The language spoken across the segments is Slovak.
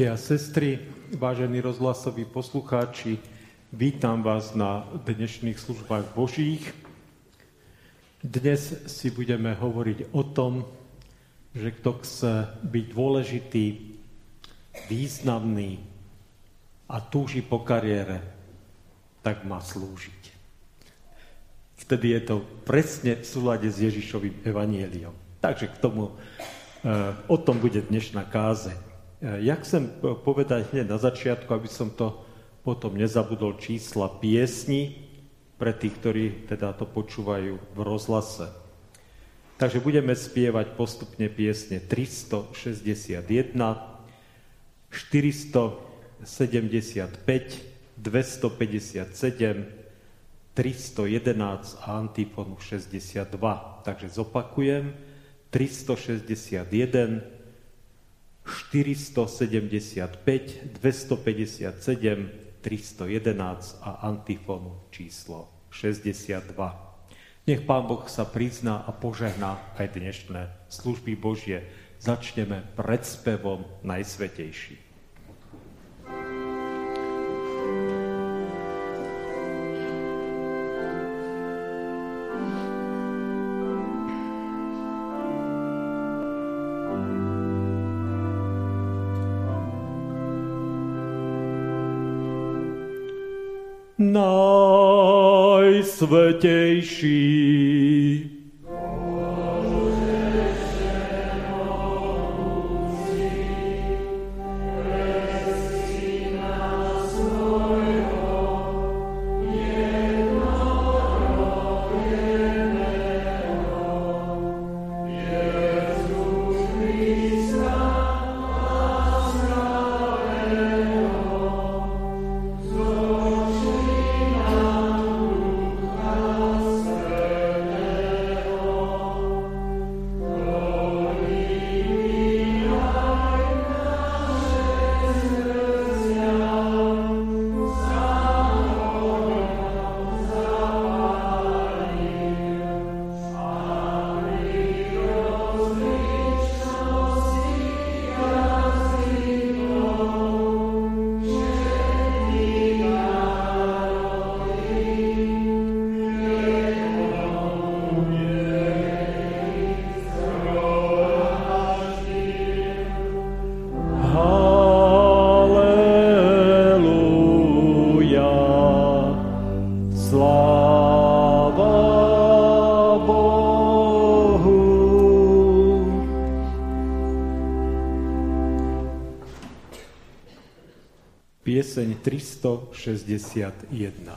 Bratia a sestry, vážení rozhlasoví poslucháči, vítam vás na dnešných službách Božích. Dnes si budeme hovoriť o tom, že kto chce byť dôležitý, významný a túži po kariére, tak má slúžiť. Vtedy je to presne v súlade s Ježišovým evanieliom. Takže k tomu, eh, o tom bude dnešná kázeň. Eh, ja chcem povedať hneď na začiatku, aby som to potom nezabudol čísla piesni pre tých, ktorí teda to počúvajú v rozhlase. Takže budeme spievať postupne piesne 361, 475, 257, 311 a antifonu 62. Takže zopakujem. 361, 475, 257, 311 a antifonu číslo 62. Nech Pán Boh sa prizná a požehná aj dnešné služby Božie. Začneme predspevom Najsvetejší. Najsvetejší. 361.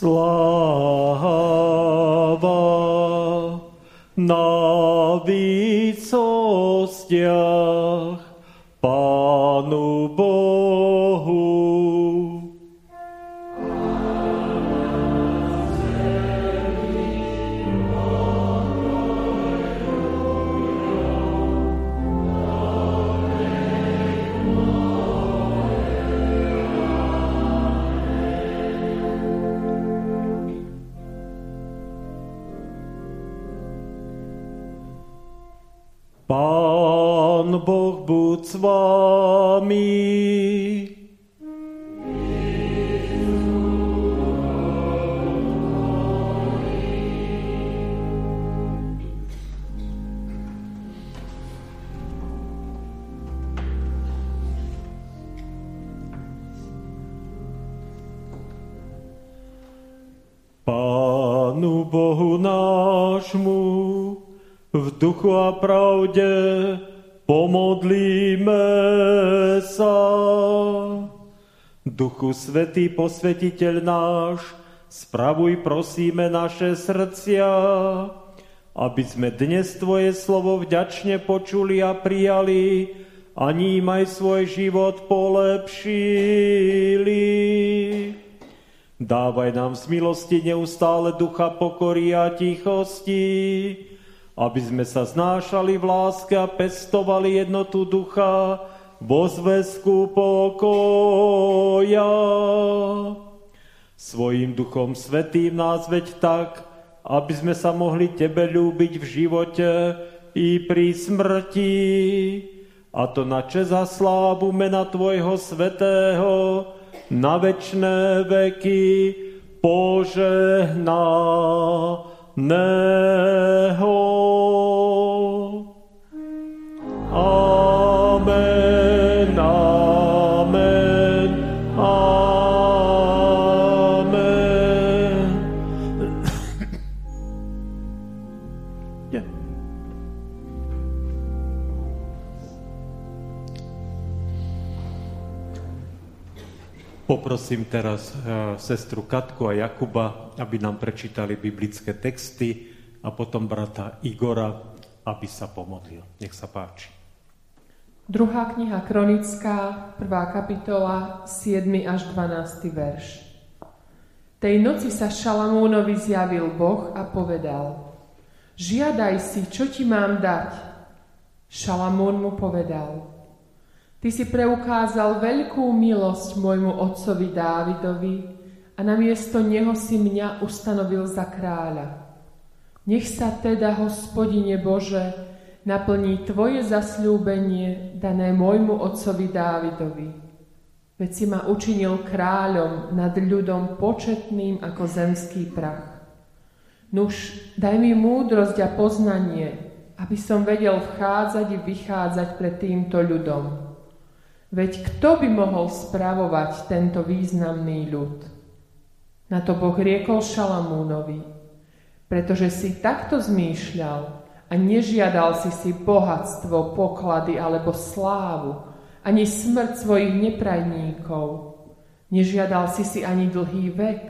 Sláva Pán Boh buď s vami. Duchu a pravde pomodlíme sa. Duchu Svetý, posvetiteľ náš, spravuj prosíme naše srdcia, aby sme dnes Tvoje slovo vďačne počuli a prijali a ním aj svoj život polepšili. Dávaj nám z milosti neustále ducha pokory a tichosti, aby sme sa znášali v láske a pestovali jednotu ducha vo zväzku pokoja. Svojím duchom svetým nás veď tak, aby sme sa mohli Tebe ľúbiť v živote i pri smrti, a to na čes a slávu mena Tvojho svetého, na večné veky požehná neho. Amen, Poprosím teraz uh, sestru Katku a Jakuba, aby nám prečítali biblické texty a potom brata Igora, aby sa pomodlil. Nech sa páči. Druhá kniha Kronická, prvá kapitola, 7. až 12. verš. Tej noci sa Šalamúnovi zjavil Boh a povedal Žiadaj si, čo ti mám dať. Šalamún mu povedal Ty si preukázal veľkú milosť môjmu otcovi Dávidovi a namiesto neho si mňa ustanovil za kráľa. Nech sa teda, hospodine Bože, naplní Tvoje zasľúbenie dané môjmu otcovi Dávidovi. Veď si ma učinil kráľom nad ľudom početným ako zemský prach. Nuž, daj mi múdrosť a poznanie, aby som vedel vchádzať i vychádzať pred týmto ľudom Veď kto by mohol spravovať tento významný ľud? Na to Boh riekol Šalamúnovi, pretože si takto zmýšľal a nežiadal si si bohatstvo, poklady alebo slávu, ani smrť svojich neprajníkov. Nežiadal si si ani dlhý vek,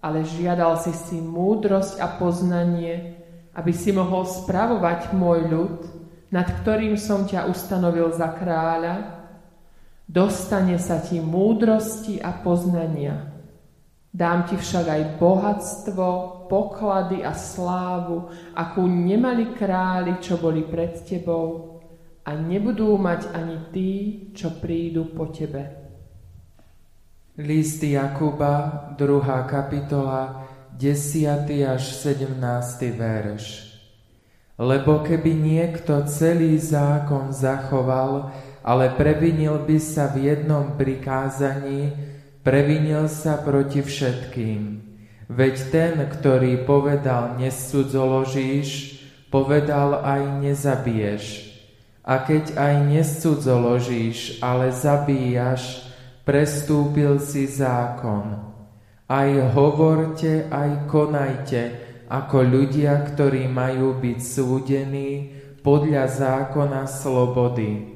ale žiadal si si múdrosť a poznanie, aby si mohol spravovať môj ľud, nad ktorým som ťa ustanovil za kráľa, Dostane sa ti múdrosti a poznania. Dám ti však aj bohatstvo, poklady a slávu, akú nemali králi, čo boli pred tebou, a nebudú mať ani tí, čo prídu po tebe. List Jakuba, 2. kapitola, 10. až 17. verš. Lebo keby niekto celý zákon zachoval, ale previnil by sa v jednom prikázaní, previnil sa proti všetkým. Veď ten, ktorý povedal nescudzoložíš, povedal aj nezabiješ. A keď aj nescudzoložíš, ale zabíjaš, prestúpil si zákon. Aj hovorte, aj konajte, ako ľudia, ktorí majú byť súdení podľa zákona slobody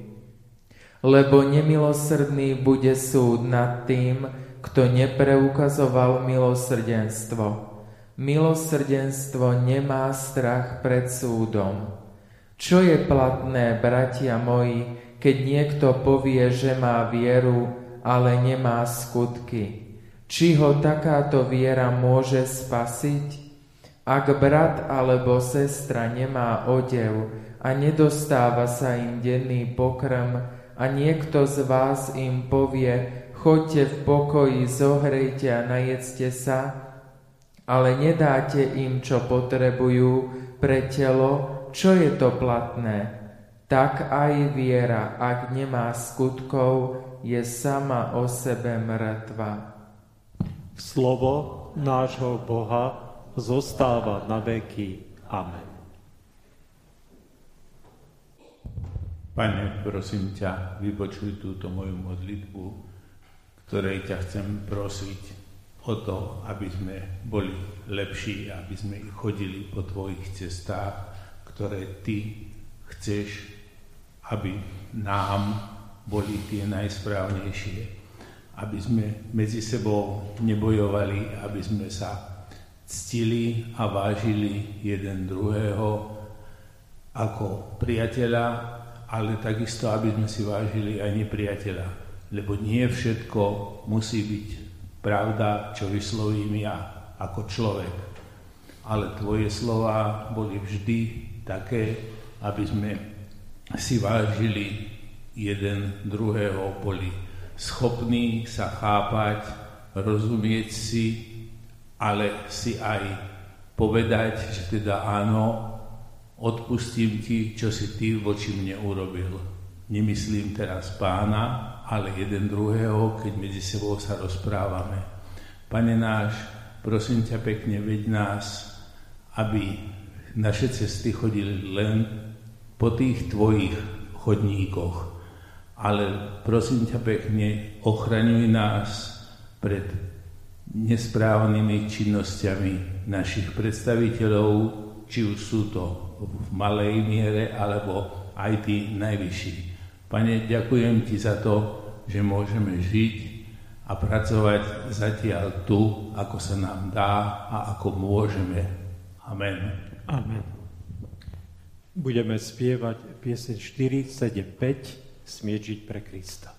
lebo nemilosrdný bude súd nad tým, kto nepreukazoval milosrdenstvo. Milosrdenstvo nemá strach pred súdom. Čo je platné, bratia moji, keď niekto povie, že má vieru, ale nemá skutky? Či ho takáto viera môže spasiť? Ak brat alebo sestra nemá odev a nedostáva sa im denný pokrm a niekto z vás im povie, choďte v pokoji, zohrejte a najedzte sa, ale nedáte im, čo potrebujú pre telo, čo je to platné. Tak aj viera, ak nemá skutkov, je sama o sebe mŕtva. Slovo nášho Boha zostáva na veky. Amen. Pane, prosím ťa, vypočuj túto moju modlitbu, ktorej ťa chcem prosiť o to, aby sme boli lepší, aby sme chodili po tvojich cestách, ktoré ty chceš, aby nám boli tie najsprávnejšie. Aby sme medzi sebou nebojovali, aby sme sa ctili a vážili jeden druhého ako priateľa, ale takisto, aby sme si vážili aj nepriateľa. Lebo nie všetko musí byť pravda, čo vyslovím ja ako človek. Ale tvoje slova boli vždy také, aby sme si vážili jeden druhého, boli schopní sa chápať, rozumieť si, ale si aj povedať, že teda áno, odpustím ti, čo si ty voči mne urobil. Nemyslím teraz pána, ale jeden druhého, keď medzi sebou sa rozprávame. Pane náš, prosím ťa pekne, veď nás, aby naše cesty chodili len po tých tvojich chodníkoch, ale prosím ťa pekne, ochraňuj nás pred nesprávnymi činnosťami našich predstaviteľov, či už sú to v malej miere, alebo aj tí najvyšší. Pane, ďakujem Ti za to, že môžeme žiť a pracovať zatiaľ tu, ako sa nám dá a ako môžeme. Amen. Amen. Budeme spievať pieseň 4, 7, 5, Smieť žiť pre Krista.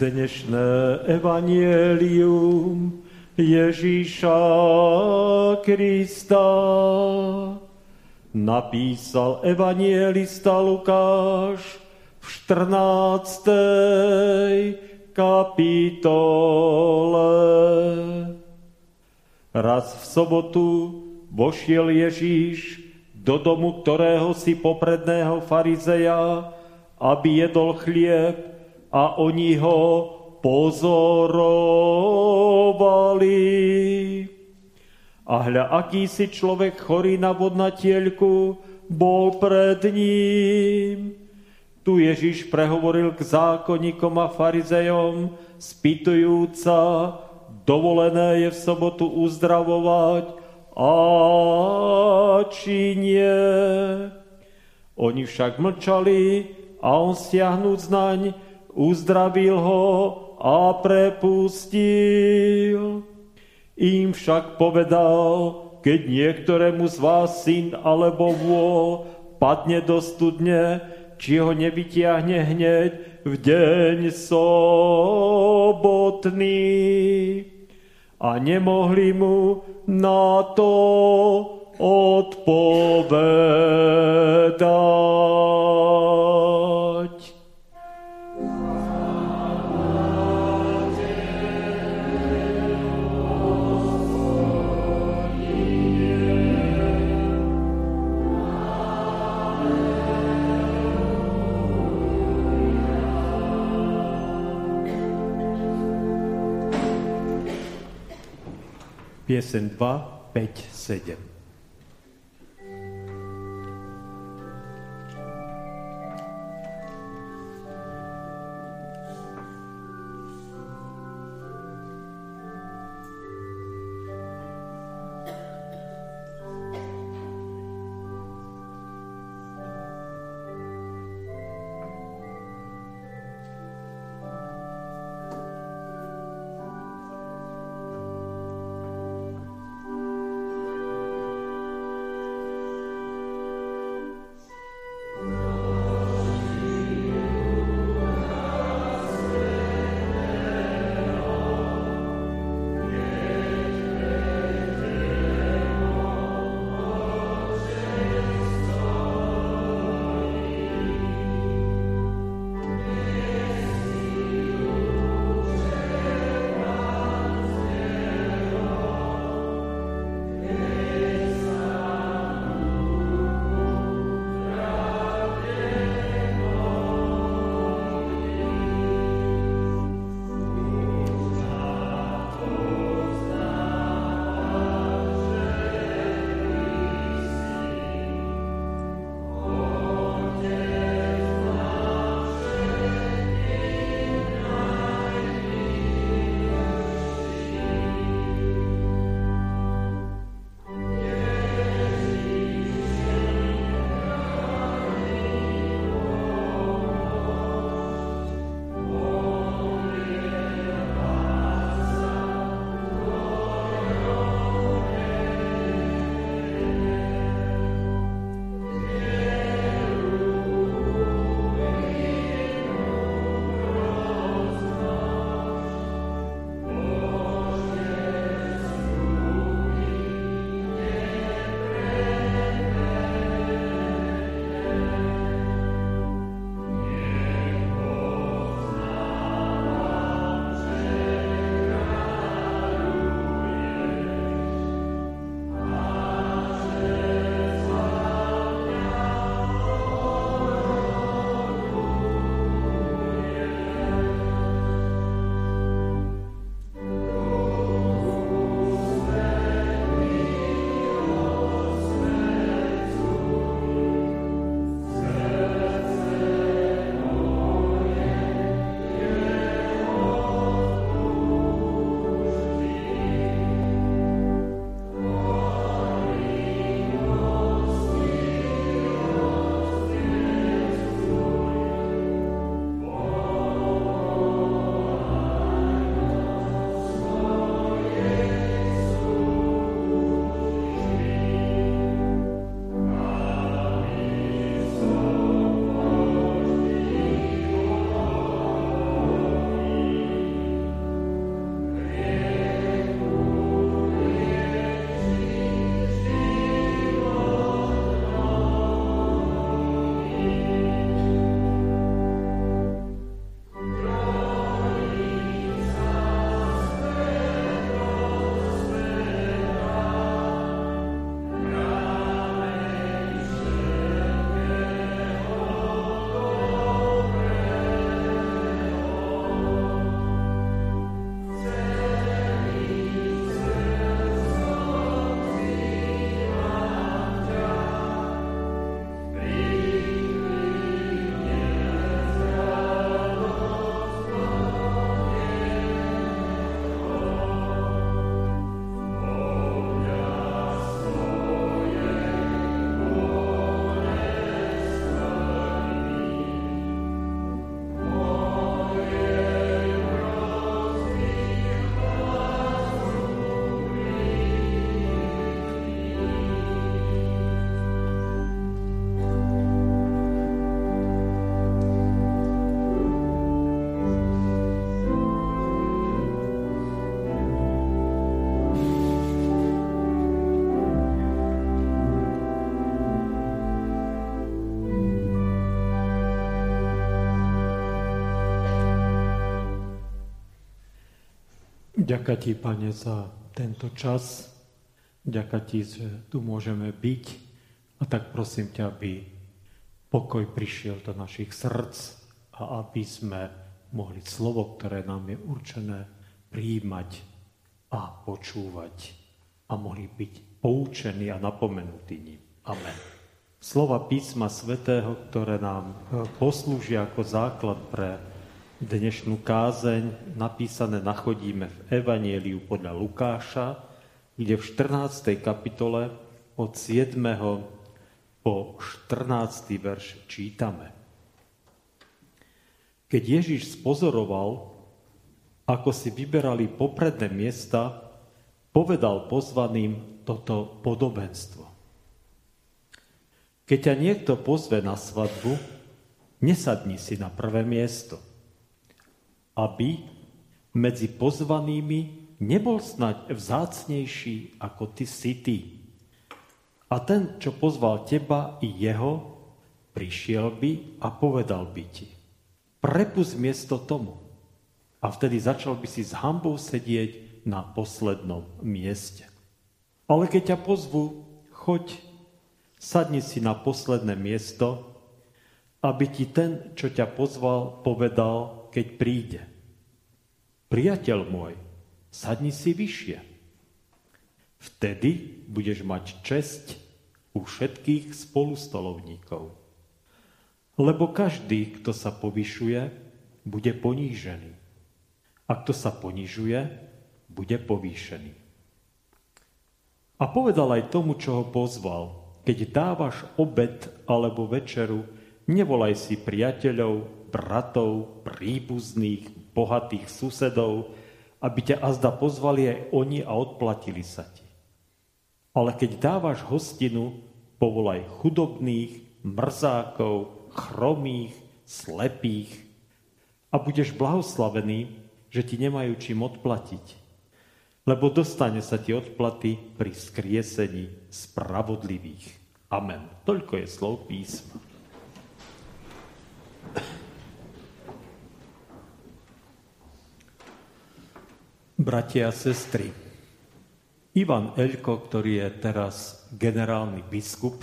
Dnešné evanielium Ježíša Krista napísal evanielista Lukáš v 14. kapitole. Raz v sobotu vošiel Ježíš do domu ktorého si popredného farizeja, aby jedol chlieb a oni ho pozorovali. A hľa, akýsi človek chorý na vodnatielku bol pred ním. Tu Ježiš prehovoril k zákonníkom a farizejom, spýtujúca, dovolené je v sobotu uzdravovať, a či nie. Oni však mlčali a on stiahnúc naň, uzdravil ho a prepustil. Im však povedal, keď niektorému z vás syn alebo vôľ padne do studne, či ho nevytiahne hneď v deň sobotný. A nemohli mu na to odpovedať. Piesen 2, 5, 7. Ďakujem ti, Pane, za tento čas. Ďakujem ti, že tu môžeme byť. A tak prosím ťa, aby pokoj prišiel do našich srdc a aby sme mohli slovo, ktoré nám je určené, prijímať a počúvať a mohli byť poučení a napomenutí ním. Amen. Slova písma svätého, ktoré nám e, poslúžia ako základ pre Dnešnú kázeň napísané nachodíme v Evanieliu podľa Lukáša, kde v 14. kapitole od 7. po 14. verš čítame. Keď Ježiš spozoroval, ako si vyberali popredné miesta, povedal pozvaným toto podobenstvo. Keď ťa niekto pozve na svadbu, nesadni si na prvé miesto – aby medzi pozvanými nebol snať vzácnejší ako ty si ty. A ten, čo pozval teba i jeho, prišiel by a povedal by ti, prepust miesto tomu. A vtedy začal by si s hambou sedieť na poslednom mieste. Ale keď ťa pozvu, choď, sadni si na posledné miesto, aby ti ten, čo ťa pozval, povedal, keď príde. Priateľ môj, sadni si vyššie. Vtedy budeš mať česť u všetkých spolustolovníkov. Lebo každý, kto sa povyšuje, bude ponížený. A kto sa ponižuje, bude povýšený. A povedal aj tomu, čo ho pozval, keď dávaš obed alebo večeru, nevolaj si priateľov, bratov, príbuzných, bohatých susedov, aby ťa azda pozvali aj oni a odplatili sa ti. Ale keď dávaš hostinu, povolaj chudobných, mrzákov, chromých, slepých a budeš blahoslavený, že ti nemajú čím odplatiť. Lebo dostane sa ti odplaty pri skriesení spravodlivých. Amen. Toľko je slov písma. Bratia a sestry, Ivan Elko, ktorý je teraz generálny biskup,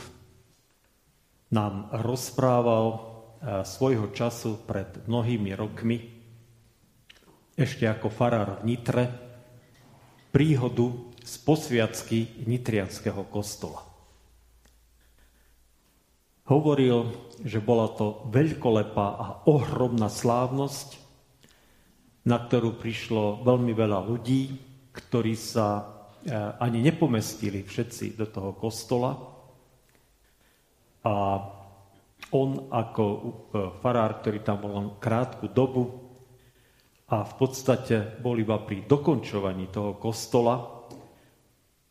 nám rozprával eh, svojho času pred mnohými rokmi, ešte ako farár v Nitre, príhodu z posviacky Nitrianského kostola. Hovoril, že bola to veľkolepá a ohromná slávnosť, na ktorú prišlo veľmi veľa ľudí, ktorí sa eh, ani nepomestili všetci do toho kostola. A on ako eh, farár, ktorý tam bol len krátku dobu a v podstate bol iba pri dokončovaní toho kostola,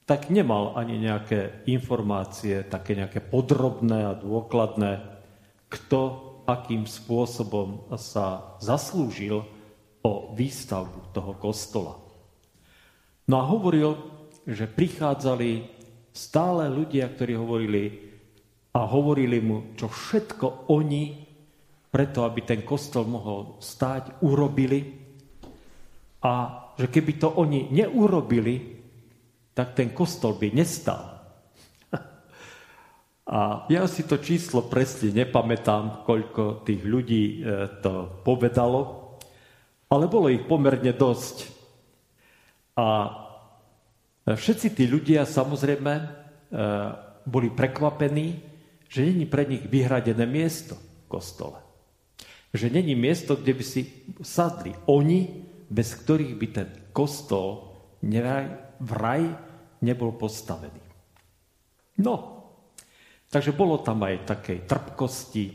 tak nemal ani nejaké informácie, také nejaké podrobné a dôkladné, kto akým spôsobom sa zaslúžil o výstavbu toho kostola. No a hovoril, že prichádzali stále ľudia, ktorí hovorili a hovorili mu, čo všetko oni, preto aby ten kostol mohol stáť, urobili a že keby to oni neurobili, tak ten kostol by nestal. A ja si to číslo presne nepamätám, koľko tých ľudí e, to povedalo, ale bolo ich pomerne dosť. A všetci tí ľudia samozrejme e, boli prekvapení, že není pre nich vyhradené miesto v kostole. Že není miesto, kde by si sadli oni, bez ktorých by ten kostol v raj nebol postavený. No, takže bolo tam aj takej trpkosti,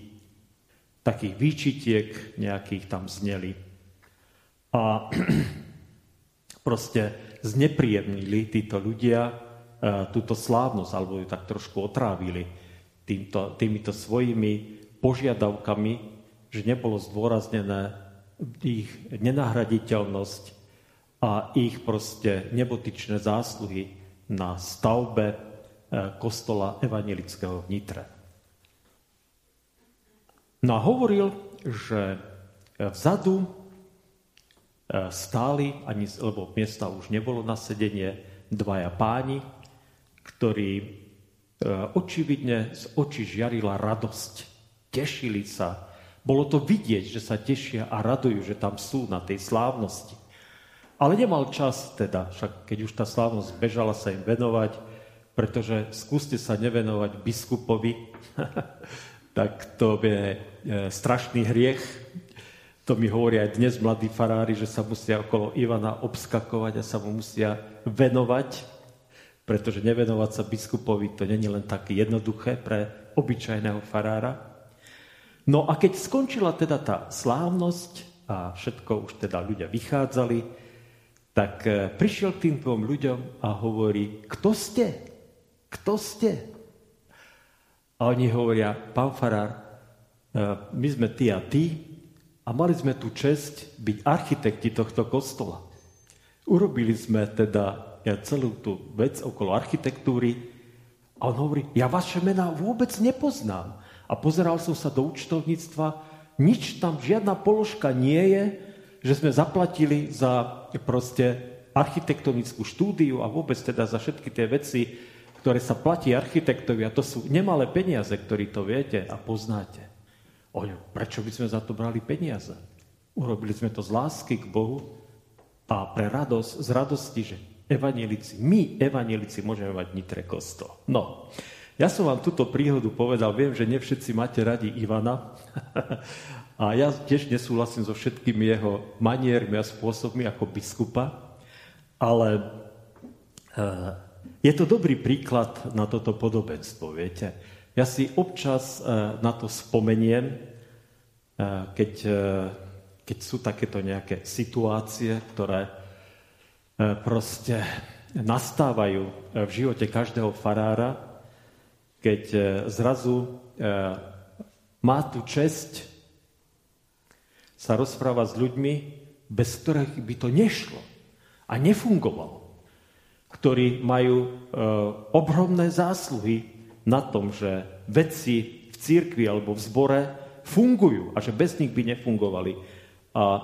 takých výčitiek nejakých tam zneli. A proste znepríjemnili títo ľudia e, túto slávnosť, alebo ju tak trošku otrávili týmto, týmito svojimi požiadavkami, že nebolo zdôraznené ich nenahraditeľnosť a ich proste nebotičné zásluhy na stavbe e, kostola evangelického v Nitre. No a hovoril, že vzadu stáli, ani, lebo miesta už nebolo na sedenie, dvaja páni, ktorí e, očividne z očí žiarila radosť. Tešili sa. Bolo to vidieť, že sa tešia a radujú, že tam sú na tej slávnosti. Ale nemal čas teda, však keď už tá slávnosť bežala sa im venovať, pretože skúste sa nevenovať biskupovi, tak to je e, strašný hriech. To mi hovoria aj dnes mladí farári, že sa musia okolo Ivana obskakovať a sa mu musia venovať, pretože nevenovať sa biskupovi to není len také jednoduché pre obyčajného farára. No a keď skončila teda tá slávnosť a všetko už teda ľudia vychádzali, tak e, prišiel k tým dvom ľuďom a hovorí, kto ste? Kto ste? A oni hovoria, pán farár, e, my sme ty a ty a mali sme tu čest byť architekti tohto kostola. Urobili sme teda celú tú vec okolo architektúry a on hovorí, ja vaše mená vôbec nepoznám. A pozeral som sa do účtovníctva, nič tam, žiadna položka nie je, že sme zaplatili za proste architektonickú štúdiu a vôbec teda za všetky tie veci, ktoré sa platí architektovi, a to sú nemalé peniaze, ktorí to viete a poznáte. Oňo, prečo by sme za to brali peniaze? Urobili sme to z lásky k Bohu a pre radosť, z radosti, že evanelici, my evanelici môžeme mať nitre kostol. No, ja som vám túto príhodu povedal, viem, že nevšetci máte radi Ivana a ja tiež nesúhlasím so všetkými jeho maniermi a spôsobmi ako biskupa, ale uh, je to dobrý príklad na toto podobenstvo, viete. Ja si občas e, na to spomeniem, e, keď, e, keď sú takéto nejaké situácie, ktoré proste nastávajú v živote každého farára, keď zrazu má tu česť sa rozpráva s ľuďmi, bez ktorých by to nešlo a nefungovalo ktorí majú ohromné zásluhy na tom, že vedci v církvi alebo v zbore fungujú a že bez nich by nefungovali. A e,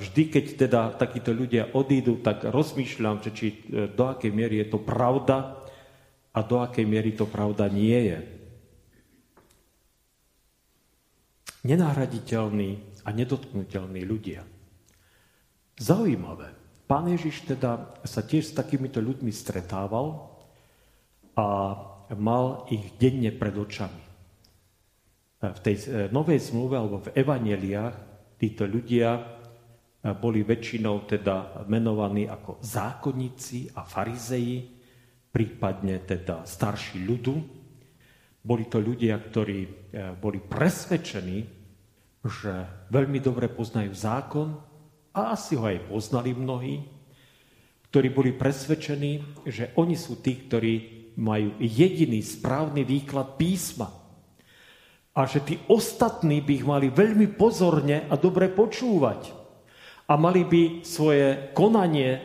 vždy, keď teda takíto ľudia odídu, tak rozmýšľam, že či e, do akej miery je to pravda a do akej miery to pravda nie je. Nenahraditeľní a nedotknutelní ľudia. Zaujímavé. Pán Ježiš teda sa tiež s takýmito ľuďmi stretával a mal ich denne pred očami. V tej e, novej zmluve alebo v evaneliách títo ľudia e, boli väčšinou teda menovaní ako zákonníci a farizeji, prípadne teda starší ľudu. Boli to ľudia, ktorí e, boli presvedčení, že veľmi dobre poznajú zákon, a asi ho aj poznali mnohí, ktorí boli presvedčení, že oni sú tí, ktorí majú jediný správny výklad písma. A že tí ostatní by ich mali veľmi pozorne a dobre počúvať. A mali by svoje konanie e,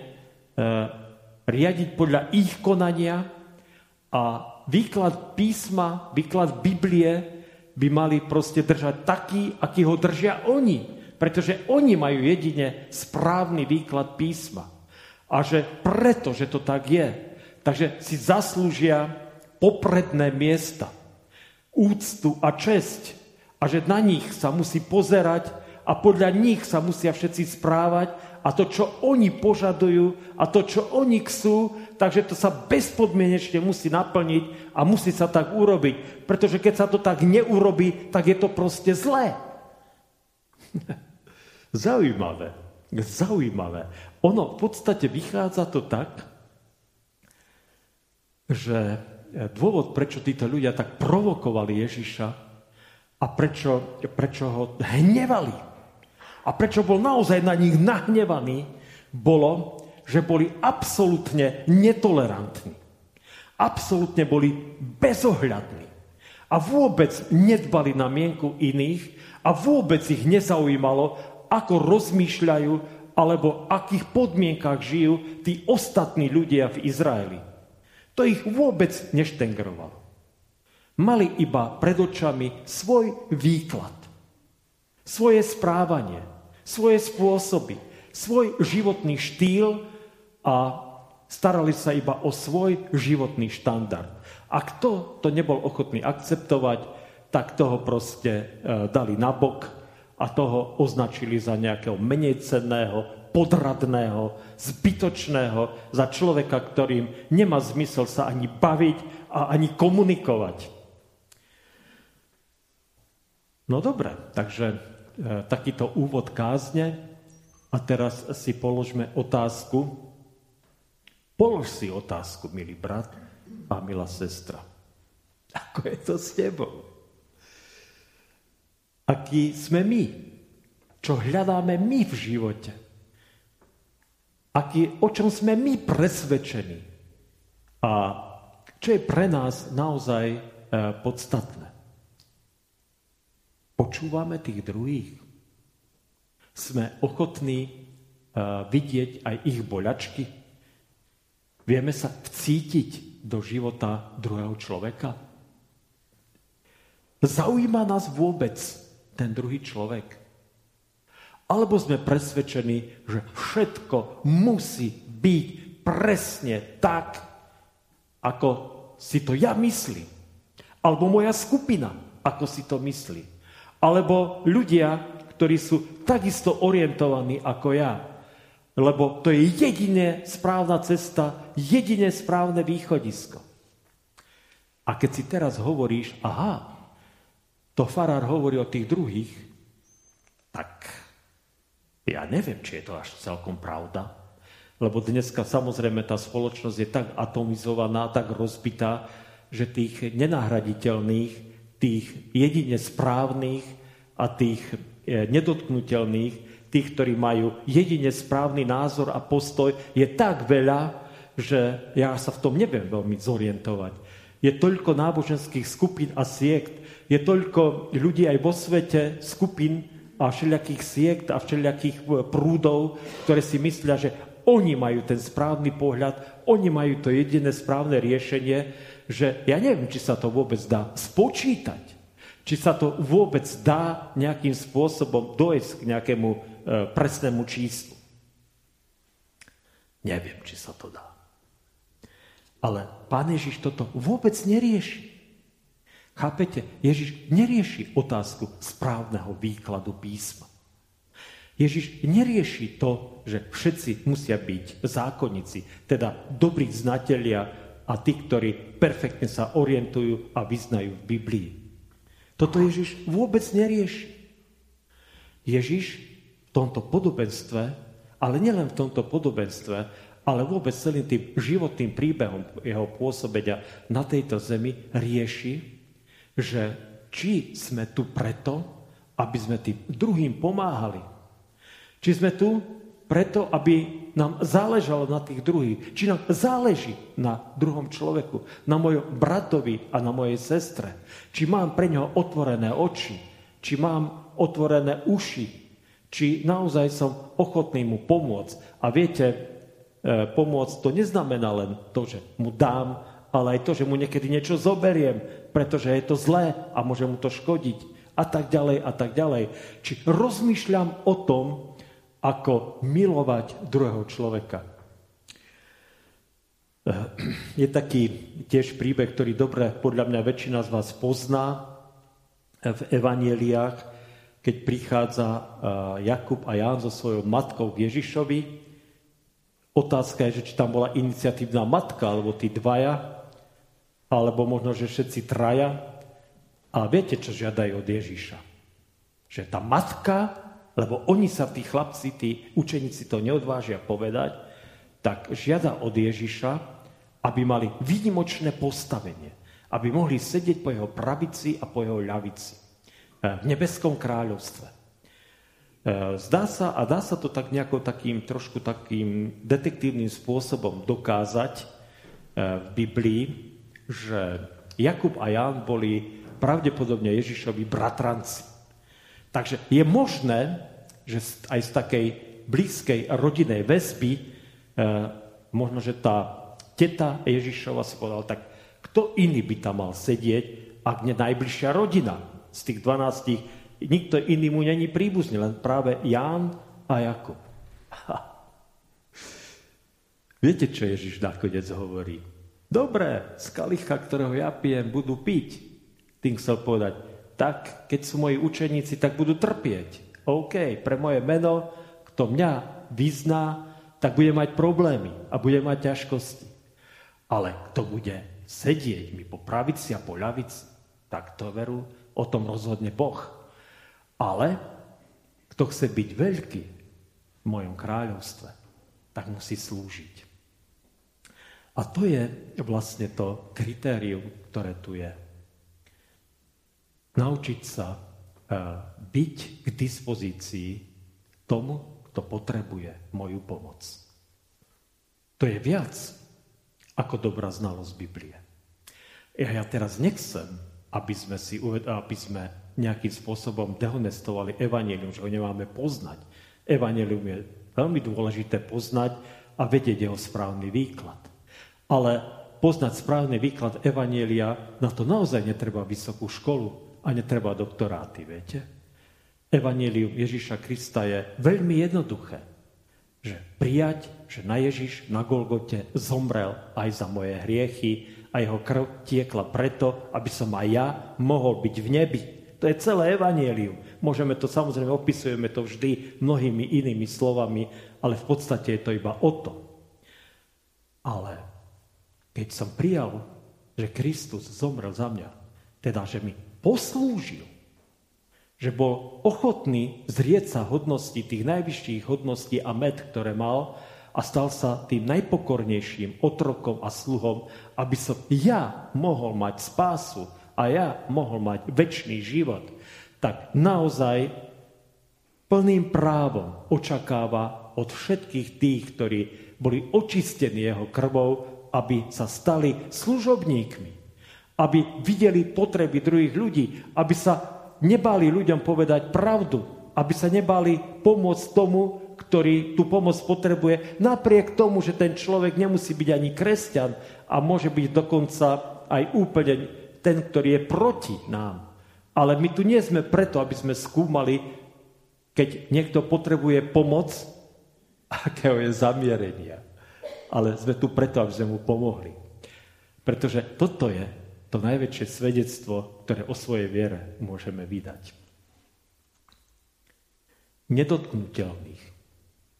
riadiť podľa ich konania a výklad písma, výklad Biblie by mali proste držať taký, aký ho držia oni pretože oni majú jedine správny výklad písma. A že preto, že to tak je, takže si zaslúžia popredné miesta, úctu a česť. A že na nich sa musí pozerať a podľa nich sa musia všetci správať a to, čo oni požadujú a to, čo oni chcú, takže to sa bezpodmienečne musí naplniť a musí sa tak urobiť. Pretože keď sa to tak neurobi, tak je to proste zlé. Zaujímavé. Zaujímavé. Ono v podstate vychádza to tak, že dôvod, prečo títo ľudia tak provokovali Ježiša a prečo, prečo ho hnevali a prečo bol naozaj na nich nahnevaný, bolo, že boli absolútne netolerantní. Absolútne boli bezohľadní. A vôbec nedbali na mienku iných a vôbec ich nezaujímalo, ako rozmýšľajú alebo akých podmienkach žijú tí ostatní ľudia v Izraeli. To ich vôbec neštengrovalo. Mali iba pred očami svoj výklad, svoje správanie, svoje spôsoby. svoj životný štýl a starali sa iba o svoj životný štandard. A kto to nebol ochotný akceptovať, tak toho proste e, dali nabok a toho označili za nejakého menej cenného, podradného, zbytočného, za človeka, ktorým nemá zmysel sa ani baviť a ani komunikovať. No dobre, takže e, takýto úvod kázne a teraz si položme otázku. Polož si otázku, milý brat a milá sestra. Ako je to s tebou? Aký sme my? Čo hľadáme my v živote? Aký, o čom sme my presvedčení? A čo je pre nás naozaj e, podstatné? Počúvame tých druhých. Sme ochotní uh, vidieť aj ich boľačky. Vieme sa vcítiť do života druhého človeka. Zaujíma nás vôbec ten druhý človek. Alebo sme presvedčení, že všetko musí byť presne tak, ako si to ja myslím. Alebo moja skupina, ako si to myslí. Alebo ľudia, ktorí sú takisto orientovaní ako ja. Lebo to je jedine správna cesta, jedine správne východisko. A keď si teraz hovoríš, aha, to farár hovorí o tých druhých, tak ja neviem, či je to až celkom pravda. Lebo dneska samozrejme tá spoločnosť je tak atomizovaná, tak rozbitá, že tých nenahraditeľných tých jedine správnych a tých e, nedotknutelných, tých, ktorí majú jedine správny názor a postoj, je tak veľa, že ja sa v tom neviem veľmi zorientovať. Je toľko náboženských skupín a siekt, je toľko ľudí aj vo svete, skupín a všelijakých siekt a všelijakých e, prúdov, ktoré si myslia, že oni majú ten správny pohľad, oni majú to jediné správne riešenie že ja neviem, či sa to vôbec dá spočítať, či sa to vôbec dá nejakým spôsobom dojsť k nejakému e, presnému číslu. Neviem, či sa to dá. Ale pán Ježiš toto vôbec nerieši. Chápete? Ježiš nerieši otázku správneho výkladu písma. Ježiš nerieši to, že všetci musia byť zákonníci, teda dobrí znatelia a tí, ktorí perfektne sa orientujú a vyznajú v Biblii. Toto Ježiš vôbec nerieši. Ježiš v tomto podobenstve, ale nielen v tomto podobenstve, ale vôbec celým tým životným príbehom jeho pôsobenia na tejto zemi rieši, že či sme tu preto, aby sme tým druhým pomáhali. Či sme tu preto, aby nám záležalo na tých druhých. Či nám záleží na druhom človeku, na mojom bratovi a na mojej sestre. Či mám pre neho otvorené oči, či mám otvorené uši, či naozaj som ochotný mu pomôcť. A viete, e, pomôcť to neznamená len to, že mu dám, ale aj to, že mu niekedy niečo zoberiem, pretože je to zlé a môže mu to škodiť a tak ďalej a tak ďalej. Či rozmýšľam o tom, ako milovať druhého človeka. Je taký tiež príbeh, ktorý dobre podľa mňa väčšina z vás pozná v evanieliách, keď prichádza eh, Jakub a Ján so svojou matkou k Ježišovi. Otázka je, že či tam bola iniciatívna matka, alebo tí dvaja, alebo možno, že všetci traja. A viete, čo žiadajú od Ježiša? Že tá matka lebo oni sa, tí chlapci, tí učeníci to neodvážia povedať, tak žiada od Ježiša, aby mali výnimočné postavenie, aby mohli sedieť po jeho pravici a po jeho ľavici eh, v nebeskom kráľovstve. Eh, zdá sa, a dá sa to tak nejako takým, trošku takým detektívnym spôsobom dokázať eh, v Biblii, že Jakub a Ján boli pravdepodobne Ježišovi bratranci. Takže je možné, že aj z takej blízkej rodinej väzby, e, možno, že tá teta Ježišova si povedala, tak kto iný by tam mal sedieť, ak nie najbližšia rodina z tých 12, nikto iný mu není príbuzný, len práve Ján a Jakub. A Viete, čo Ježiš nakoniec hovorí? Dobre, z kalicha, ktorého ja pijem, budú piť. Tým chcel povedať, tak keď sú moji učeníci, tak budú trpieť. OK, pre moje meno, kto mňa vyzná, tak bude mať problémy a bude mať ťažkosti. Ale kto bude sedieť mi po pravici a po ľavici, tak to veru, o tom rozhodne Boh. Ale kto chce byť veľký v mojom kráľovstve, tak musí slúžiť. A to je vlastne to kritérium, ktoré tu je. Naučiť sa e, byť k dispozícii tomu, kto potrebuje moju pomoc. To je viac ako dobrá znalosť Biblie. Ja, ja teraz nechcem, aby sme, si, aby sme nejakým spôsobom dehonestovali evanelium, že ho nemáme poznať. Evanelium je veľmi dôležité poznať a vedieť jeho správny výklad. Ale poznať správny výklad Evanielia, na to naozaj netreba vysokú školu a netreba doktoráty, viete? Evanielium Ježíša Krista je veľmi jednoduché. Že prijať, že na Ježiš na Golgote zomrel aj za moje hriechy a jeho krv tiekla preto, aby som aj ja mohol byť v nebi. To je celé evanielium. Môžeme to, samozrejme, opisujeme to vždy mnohými inými slovami, ale v podstate je to iba o to. Ale keď som prijal, že Kristus zomrel za mňa, teda, že mi poslúžil, že bol ochotný zrieť sa hodnosti, tých najvyšších hodností a med, ktoré mal a stal sa tým najpokornejším otrokom a sluhom, aby som ja mohol mať spásu a ja mohol mať väčší život, tak naozaj plným právom očakáva od všetkých tých, ktorí boli očistení jeho krvou, aby sa stali služobníkmi, aby videli potreby druhých ľudí, aby sa nebali ľuďom povedať pravdu, aby sa nebali pomôcť tomu, ktorý tú pomoc potrebuje, napriek tomu, že ten človek nemusí byť ani kresťan a môže byť dokonca aj úplne ten, ktorý je proti nám. Ale my tu nie sme preto, aby sme skúmali, keď niekto potrebuje pomoc, akého je zamierenia ale sme tu preto, aby sme mu pomohli. Pretože toto je to najväčšie svedectvo, ktoré o svojej viere môžeme vydať. Nedotknutelných,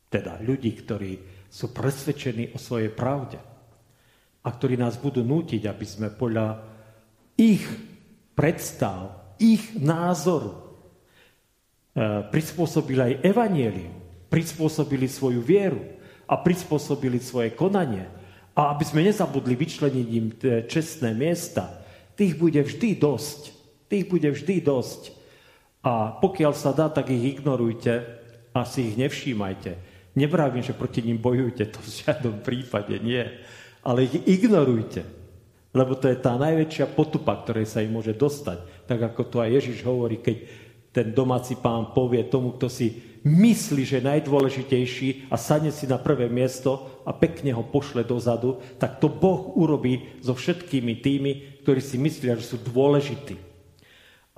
teda ľudí, ktorí sú presvedčení o svojej pravde a ktorí nás budú nútiť, aby sme podľa ich predstav, ich názoru e, prispôsobili aj evanielium, prispôsobili svoju vieru, a prispôsobili svoje konanie a aby sme nezabudli vyčleniť im čestné miesta, tých bude vždy dosť. Tých bude vždy dosť. A pokiaľ sa dá, tak ich ignorujte a si ich nevšímajte. Nevravím, že proti ním bojujte, to v žiadnom prípade nie. Ale ich ignorujte. Lebo to je tá najväčšia potupa, ktorej sa im môže dostať. Tak ako to aj Ježiš hovorí, keď ten domáci pán povie tomu, kto si myslí, že je najdôležitejší a sadne si na prvé miesto a pekne ho pošle dozadu, tak to Boh urobí so všetkými tými, ktorí si myslia, že sú dôležití.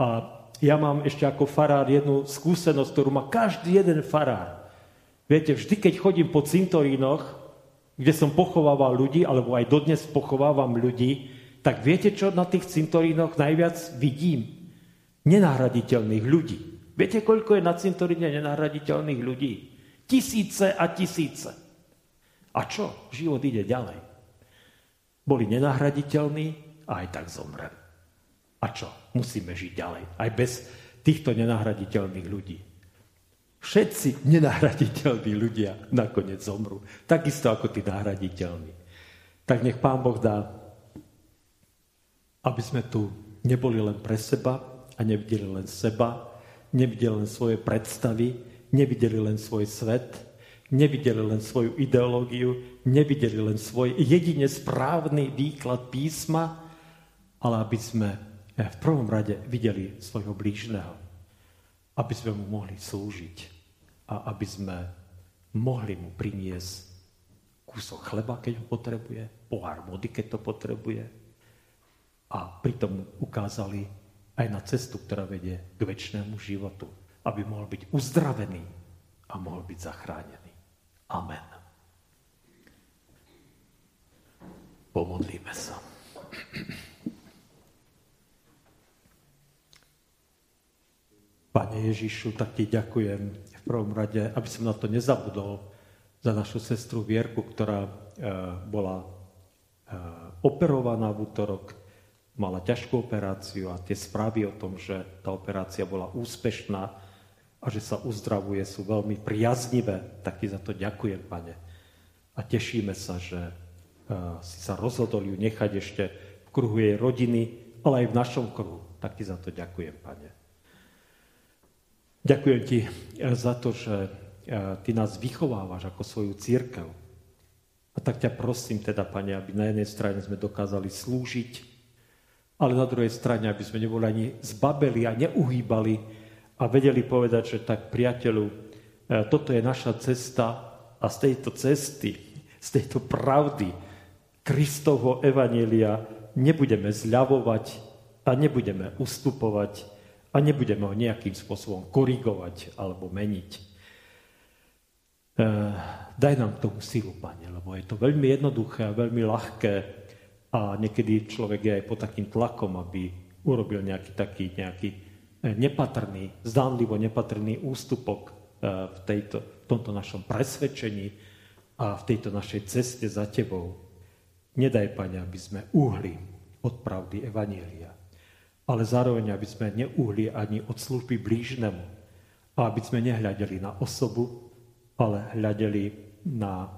A ja mám ešte ako farár jednu skúsenosť, ktorú má každý jeden farár. Viete, vždy, keď chodím po cintorínoch, kde som pochovával ľudí, alebo aj dodnes pochovávam ľudí, tak viete, čo na tých cintorínoch najviac vidím? Nenahraditeľných ľudí. Viete, koľko je na cintoríne nenahraditeľných ľudí? Tisíce a tisíce. A čo? Život ide ďalej. Boli nenahraditeľní a aj tak zomreli. A čo? Musíme žiť ďalej. Aj bez týchto nenahraditeľných ľudí. Všetci nenahraditeľní ľudia nakoniec zomrú. Takisto ako tí nahraditeľní. Tak nech Pán Boh dá, aby sme tu neboli len pre seba a nevideli len seba, nevideli len svoje predstavy, nevideli len svoj svet, nevideli len svoju ideológiu, nevideli len svoj jedine správny výklad písma, ale aby sme v prvom rade videli svojho blížneho, aby sme mu mohli slúžiť a aby sme mohli mu priniesť kúsok chleba, keď ho potrebuje, pohár vody, keď to potrebuje. A pritom ukázali aj na cestu, ktorá vedie k väčšnému životu, aby mohol byť uzdravený a mohol byť zachránený. Amen. Pomodlíme sa. Pane Ježišu, tak ti ďakujem v prvom rade, aby som na to nezabudol, za našu sestru Vierku, ktorá e, bola e, operovaná v útorok, mala ťažkú operáciu a tie správy o tom, že tá operácia bola úspešná a že sa uzdravuje, sú veľmi priaznivé. Tak ti za to ďakujem, pane. A tešíme sa, že e, si sa rozhodol ju nechať ešte v kruhu jej rodiny, ale aj v našom kruhu. Tak ti za to ďakujem, pane. Ďakujem ti za to, že ty nás vychovávaš ako svoju církev. A tak ťa prosím teda, Pane, aby na jednej strane sme dokázali slúžiť, ale na druhej strane, aby sme neboli ani zbabeli a neuhýbali a vedeli povedať, že tak, priateľu, e, toto je naša cesta a z tejto cesty, z tejto pravdy Kristovho Evanielia nebudeme zľavovať a nebudeme ustupovať a nebudeme ho nejakým spôsobom korigovať alebo meniť. Eh, daj nám tomu silu, Pane, lebo je to veľmi jednoduché a veľmi ľahké a niekedy človek je aj pod takým tlakom, aby urobil nejaký taký nejaký eh, nepatrný, zdánlivo nepatrný ústupok eh, v, tejto, v tomto našom presvedčení a v tejto našej ceste za Tebou. Nedaj, Pane, aby sme uhli od pravdy Evanielia, ale zároveň, aby sme neuhli ani od služby blížnemu a aby sme nehľadeli na osobu, ale hľadeli na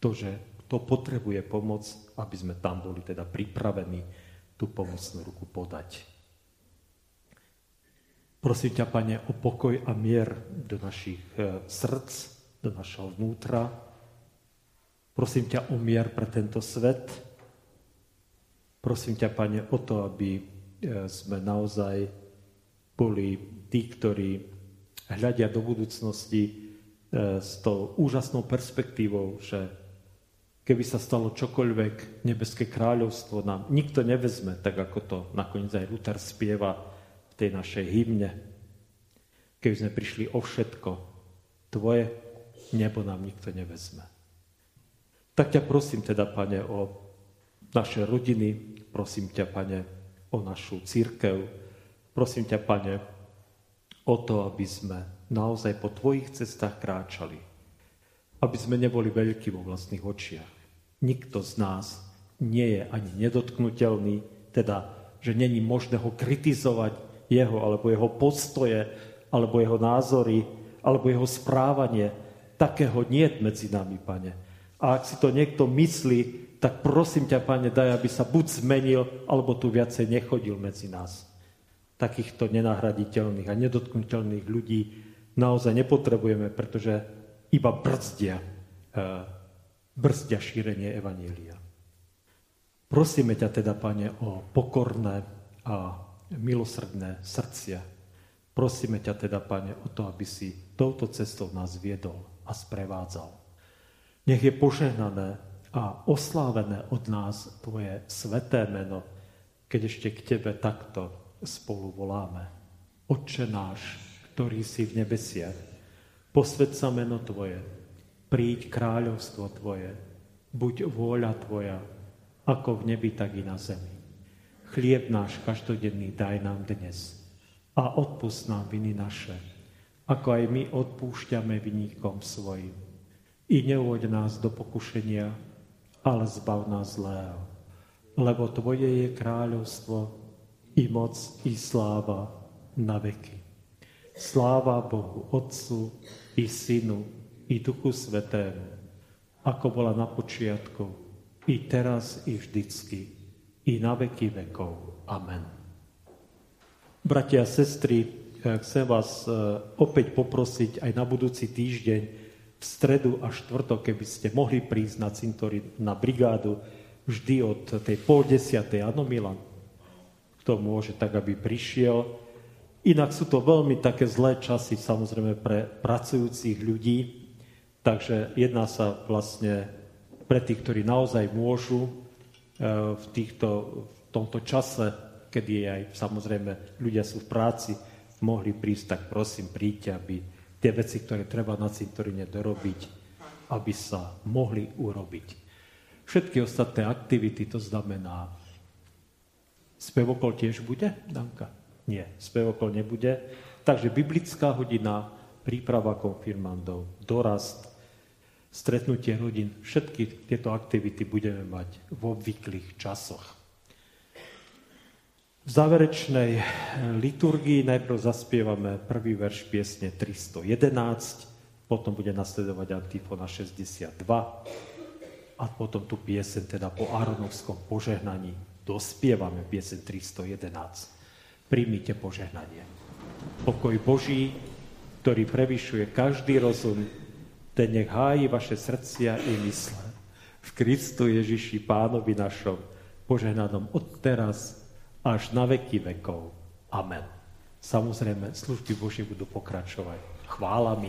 to, že to potrebuje pomoc, aby sme tam boli teda pripravení tú pomocnú ruku podať. Prosím ťa, Pane, o pokoj a mier do našich e, srdc, do našho vnútra. Prosím ťa o mier pre tento svet. Prosím ťa, Pane, o to, aby e, sme naozaj boli tí, ktorí hľadia do budúcnosti E, s tou úžasnou perspektívou, že keby sa stalo čokoľvek, nebeské kráľovstvo nám nikto nevezme, tak ako to nakoniec aj Luther spieva v tej našej hymne. Keby sme prišli o všetko, tvoje nebo nám nikto nevezme. Tak ťa prosím teda, pane, o naše rodiny, prosím ťa, pane, o našu církev, prosím ťa, pane, o to, aby sme naozaj po tvojich cestách kráčali. Aby sme neboli veľkí vo vlastných očiach. Nikto z nás nie je ani nedotknutelný, teda, že není možné ho kritizovať, jeho alebo jeho postoje, alebo jeho názory, alebo jeho správanie. Takého nie je medzi nami, pane. A ak si to niekto myslí, tak prosím ťa, pane, daj, aby sa buď zmenil, alebo tu viacej nechodil medzi nás. Takýchto nenahraditeľných a nedotknutelných ľudí naozaj nepotrebujeme, pretože iba brzdia, eh, brzdia šírenie Evanília. Prosíme ťa teda, Pane, o pokorné a milosrdné srdcia. Prosíme ťa teda, Pane, o to, aby si touto cestou nás viedol a sprevádzal. Nech je požehnané a oslávené od nás Tvoje sveté meno, keď ešte k Tebe takto spolu voláme. Otče náš, ktorý si v nebesiach. Posved sa meno Tvoje, príď kráľovstvo Tvoje, buď vôľa Tvoja, ako v nebi, tak i na zemi. Chlieb náš každodenný daj nám dnes a odpust nám viny naše, ako aj my odpúšťame viníkom svojim. I neuvoď nás do pokušenia, ale zbav nás zlého. Lebo Tvoje je kráľovstvo, i moc, i sláva na veky. Sláva Bohu, Otcu i Synu i Duchu Svetému, ako bola na počiatku, i teraz, i vždycky, i na veky vekov. Amen. Bratia a sestry, chcem vás e, opäť poprosiť aj na budúci týždeň v stredu a štvrtok, keby ste mohli prísť na cintory, na brigádu vždy od tej pol desiatej. Áno, Milan? Kto môže, tak aby prišiel Inak sú to veľmi také zlé časy samozrejme pre pracujúcich ľudí, takže jedná sa vlastne pre tých, ktorí naozaj môžu e, v, týchto, v tomto čase, kedy je aj samozrejme ľudia sú v práci, mohli prísť, tak prosím, príďte, aby tie veci, ktoré treba na cintoríne dorobiť, aby sa mohli urobiť. Všetky ostatné aktivity, to znamená, spevokol tiež bude, Danka? Nie, spevokol nebude. Takže biblická hodina, príprava konfirmandov, dorast, stretnutie rodín, všetky tieto aktivity budeme mať v obvyklých časoch. V záverečnej liturgii najprv zaspievame prvý verš piesne 311, potom bude nasledovať antifona 62 a potom tu piesen teda po Aronovskom požehnaní dospievame piesen 311. Príjmite požehnanie. Pokoj Boží, ktorý prevyšuje každý rozum, ten nech hájí vaše srdcia i mysle. V Kristu Ježiši Pánovi našom, požehnanom od teraz až na veky vekov. Amen. Samozrejme, služby Božie budú pokračovať chválami,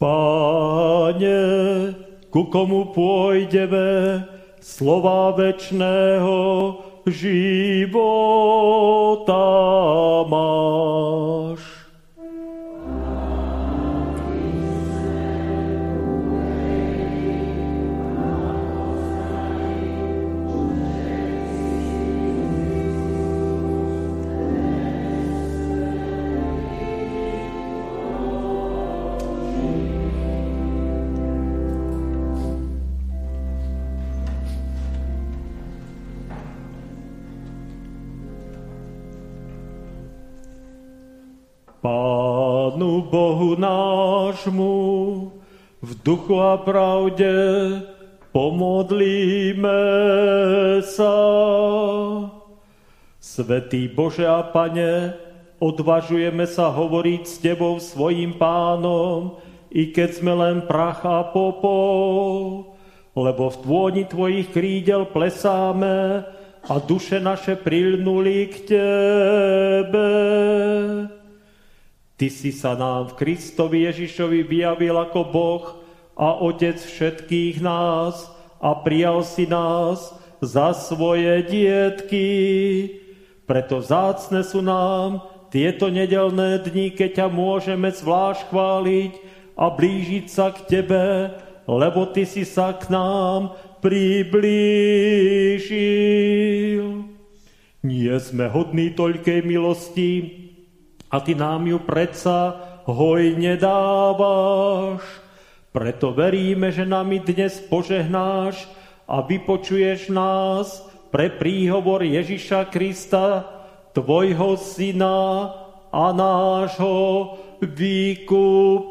Páne, ku komu pôjdeme slova večného života máš. Nášmu v duchu a pravde pomodlíme sa. Svetý Bože a Pane, odvažujeme sa hovoriť s Tebou svojim pánom, i keď sme len prach a popol, lebo v tvôni Tvojich krídel plesáme a duše naše prilnuli k Tebe. Ty si sa nám v Kristovi Ježišovi vyjavil ako Boh a Otec všetkých nás a prijal si nás za svoje dietky. Preto zácne sú nám tieto nedelné dni, keď ťa môžeme zvlášť chváliť a blížiť sa k Tebe, lebo Ty si sa k nám priblížil. Nie sme hodní toľkej milosti, a ty nám ju predsa hojne dávaš. Preto veríme, že nami dnes požehnáš a vypočuješ nás pre príhovor Ježiša Krista, Tvojho Syna a nášho vykupiteľa.